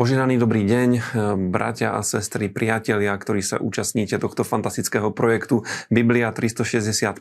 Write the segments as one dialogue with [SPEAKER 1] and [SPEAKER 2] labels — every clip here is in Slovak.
[SPEAKER 1] Požehnaný dobrý deň, bratia a sestry, priatelia, ktorí sa účastníte tohto fantastického projektu Biblia 365.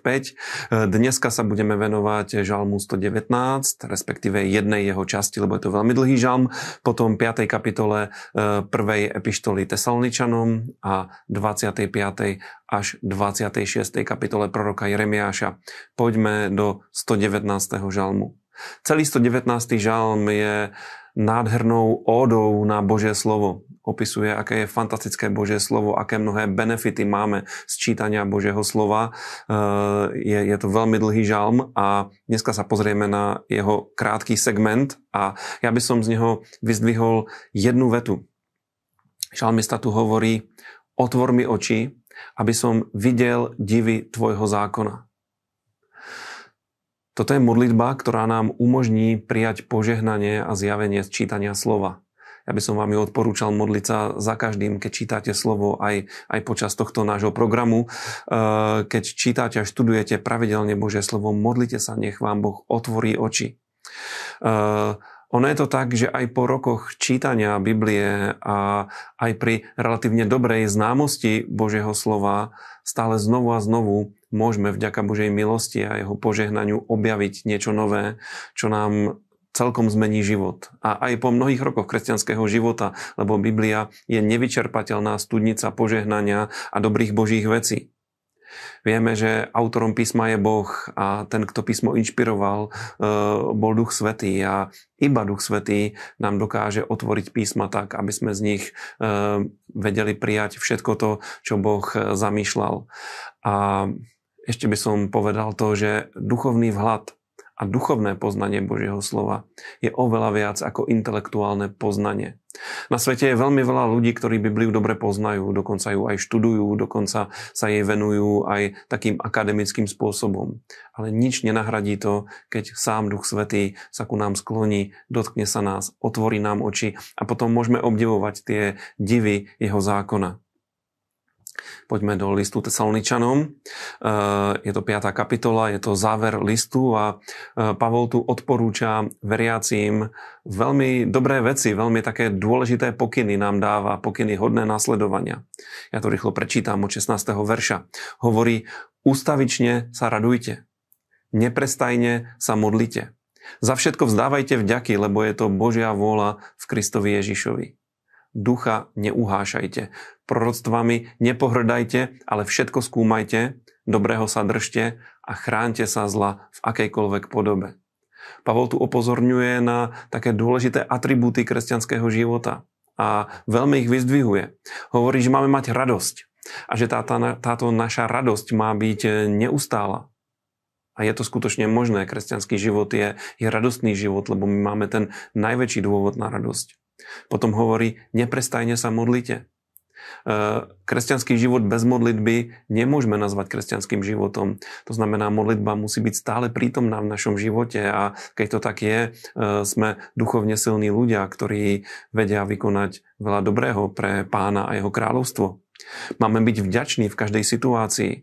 [SPEAKER 1] Dneska sa budeme venovať žalmu 119, respektíve jednej jeho časti, lebo je to veľmi dlhý žalm, potom 5. kapitole 1. Eh, epištoly Tesalničanom a 25. až 26. kapitole proroka Jeremiáša. Poďme do 119. žalmu. Celý 119. žalm je nádhernou ódou na Božie slovo. Opisuje, aké je fantastické Božie slovo, aké mnohé benefity máme z čítania Božieho slova. Eh, je, je to veľmi dlhý žalm a dneska sa pozrieme na jeho krátky segment a ja by som z neho vyzdvihol jednu vetu. Žalmista tu hovorí, otvor mi oči, aby som videl divy tvojho zákona. Toto je modlitba, ktorá nám umožní prijať požehnanie a zjavenie z čítania slova. Ja by som vám ju odporúčal modliť sa za každým, keď čítate slovo aj, aj počas tohto nášho programu. Eh, keď čítate a študujete pravidelne Božie slovo, modlite sa, nech vám Boh otvorí oči. Eh, ono je to tak, že aj po rokoch čítania Biblie a aj pri relatívne dobrej známosti Božieho slova stále znovu a znovu môžeme vďaka Božej milosti a jeho požehnaniu objaviť niečo nové, čo nám celkom zmení život. A aj po mnohých rokoch kresťanského života, lebo Biblia je nevyčerpateľná studnica požehnania a dobrých božích vecí. Vieme, že autorom písma je Boh a ten, kto písmo inšpiroval, eh, bol Duch Svetý a iba Duch Svetý nám dokáže otvoriť písma tak, aby sme z nich eh, vedeli prijať všetko to, čo Boh zamýšľal. A ešte by som povedal to, že duchovný vhľad a duchovné poznanie Božieho slova je oveľa viac ako intelektuálne poznanie. Na svete je veľmi veľa ľudí, ktorí Bibliu dobre poznajú, dokonca ju aj študujú, dokonca sa jej venujú aj takým akademickým spôsobom. Ale nič nenahradí to, keď sám Duch Svetý sa ku nám skloní, dotkne sa nás, otvorí nám oči a potom môžeme obdivovať tie divy jeho zákona. Poďme do listu Tesaloničanom. Eh, je to 5. kapitola, je to záver listu a eh, Pavol tu odporúča veriacím veľmi dobré veci, veľmi také dôležité pokyny nám dáva, pokyny hodné následovania. Ja to rýchlo prečítam od 16. verša. Hovorí, ústavične sa radujte, neprestajne sa modlite. Za všetko vzdávajte vďaky, lebo je to Božia vôľa v Kristovi Ježišovi ducha neuhášajte. Proroctvami nepohrdajte, ale všetko skúmajte, dobrého sa držte a chránte sa zla v akejkoľvek podobe. Pavol tu upozorňuje na také dôležité atribúty kresťanského života a veľmi ich vyzdvihuje. Hovorí, že máme mať radosť a že táto, táto naša radosť má byť neustála. A je to skutočne možné. Kresťanský život je, je radostný život, lebo my máme ten najväčší dôvod na radosť. Potom hovorí, neprestajne sa modlite. E, kresťanský život bez modlitby nemôžeme nazvať kresťanským životom. To znamená, modlitba musí byť stále prítomná v našom živote a keď to tak je, e, sme duchovne silní ľudia, ktorí vedia vykonať veľa dobrého pre pána a jeho kráľovstvo. Máme byť vďační v každej situácii. E,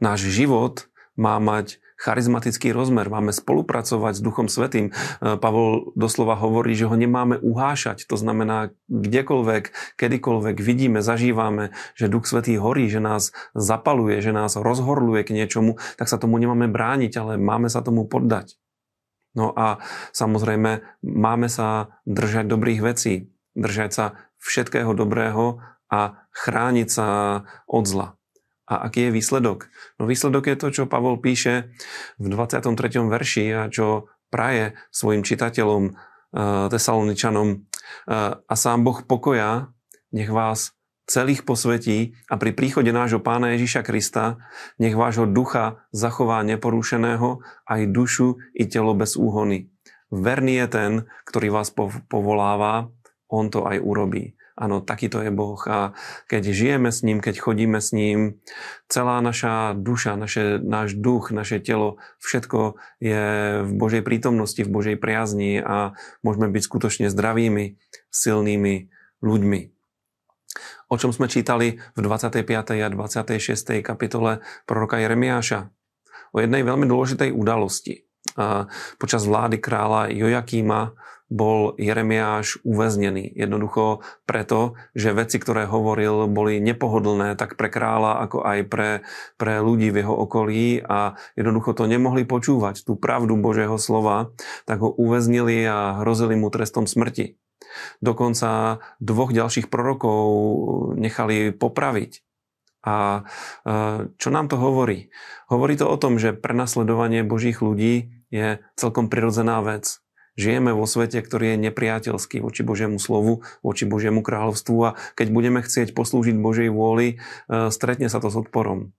[SPEAKER 1] náš život má mať charizmatický rozmer, máme spolupracovať s Duchom Svetým. E, Pavol doslova hovorí, že ho nemáme uhášať, to znamená kdekoľvek, kedykoľvek vidíme, zažívame, že Duch Svetý horí, že nás zapaluje, že nás rozhorluje k niečomu, tak sa tomu nemáme brániť, ale máme sa tomu poddať. No a samozrejme máme sa držať dobrých vecí, držať sa všetkého dobrého a chrániť sa od zla. A aký je výsledok? No výsledok je to, čo Pavol píše v 23. verši a čo praje svojim čitateľom uh, Tesaloničanom. Uh, a sám Boh pokoja nech vás celých posvetí a pri príchode nášho pána Ježíša Krista nech vášho ducha zachová neporušeného aj dušu i telo bez úhony. Verný je ten, ktorý vás povoláva, on to aj urobí. Áno, takýto je Boh a keď žijeme s ním, keď chodíme s ním, celá naša duša, naše, náš duch, naše telo, všetko je v Božej prítomnosti, v Božej priazni a môžeme byť skutočne zdravými, silnými ľuďmi. O čom sme čítali v 25. a 26. kapitole proroka Jeremiáša? O jednej veľmi dôležitej udalosti. Počas vlády kráľa Jojakíma bol Jeremiáš uväznený. Jednoducho preto, že veci, ktoré hovoril, boli nepohodlné tak pre kráľa, ako aj pre, pre ľudí v jeho okolí a jednoducho to nemohli počúvať, tú pravdu Božieho slova, tak ho uväznili a hrozili mu trestom smrti. Dokonca dvoch ďalších prorokov nechali popraviť. A e, čo nám to hovorí? Hovorí to o tom, že prenasledovanie Božích ľudí je celkom prirodzená vec. Žijeme vo svete, ktorý je nepriateľský voči Božiemu slovu, voči Božiemu kráľovstvu a keď budeme chcieť poslúžiť Božej vôli, e, stretne sa to s odporom.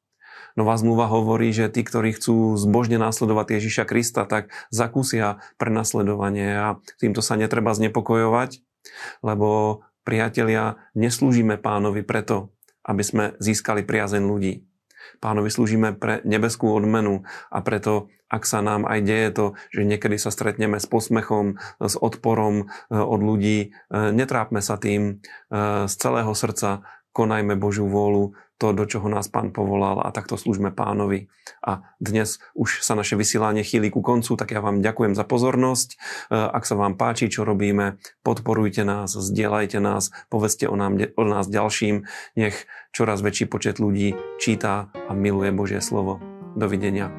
[SPEAKER 1] Nová zmluva hovorí, že tí, ktorí chcú zbožne následovať Ježiša Krista, tak zakúsia prenasledovanie a týmto sa netreba znepokojovať, lebo priatelia, neslúžime pánovi preto, aby sme získali priazeň ľudí. Pánovi slúžime pre nebeskú odmenu a preto, ak sa nám aj deje to, že niekedy sa stretneme s posmechom, s odporom eh, od ľudí, eh, netrápme sa tým eh, z celého srdca, konajme Božiu vôľu, to, do čoho nás Pán povolal a takto slúžme Pánovi. A dnes už sa naše vysielanie chýli ku koncu, tak ja vám ďakujem za pozornosť. Ak sa vám páči, čo robíme, podporujte nás, zdieľajte nás, povedzte o, nám, o nás ďalším. Nech čoraz väčší počet ľudí číta a miluje Božie slovo. Dovidenia.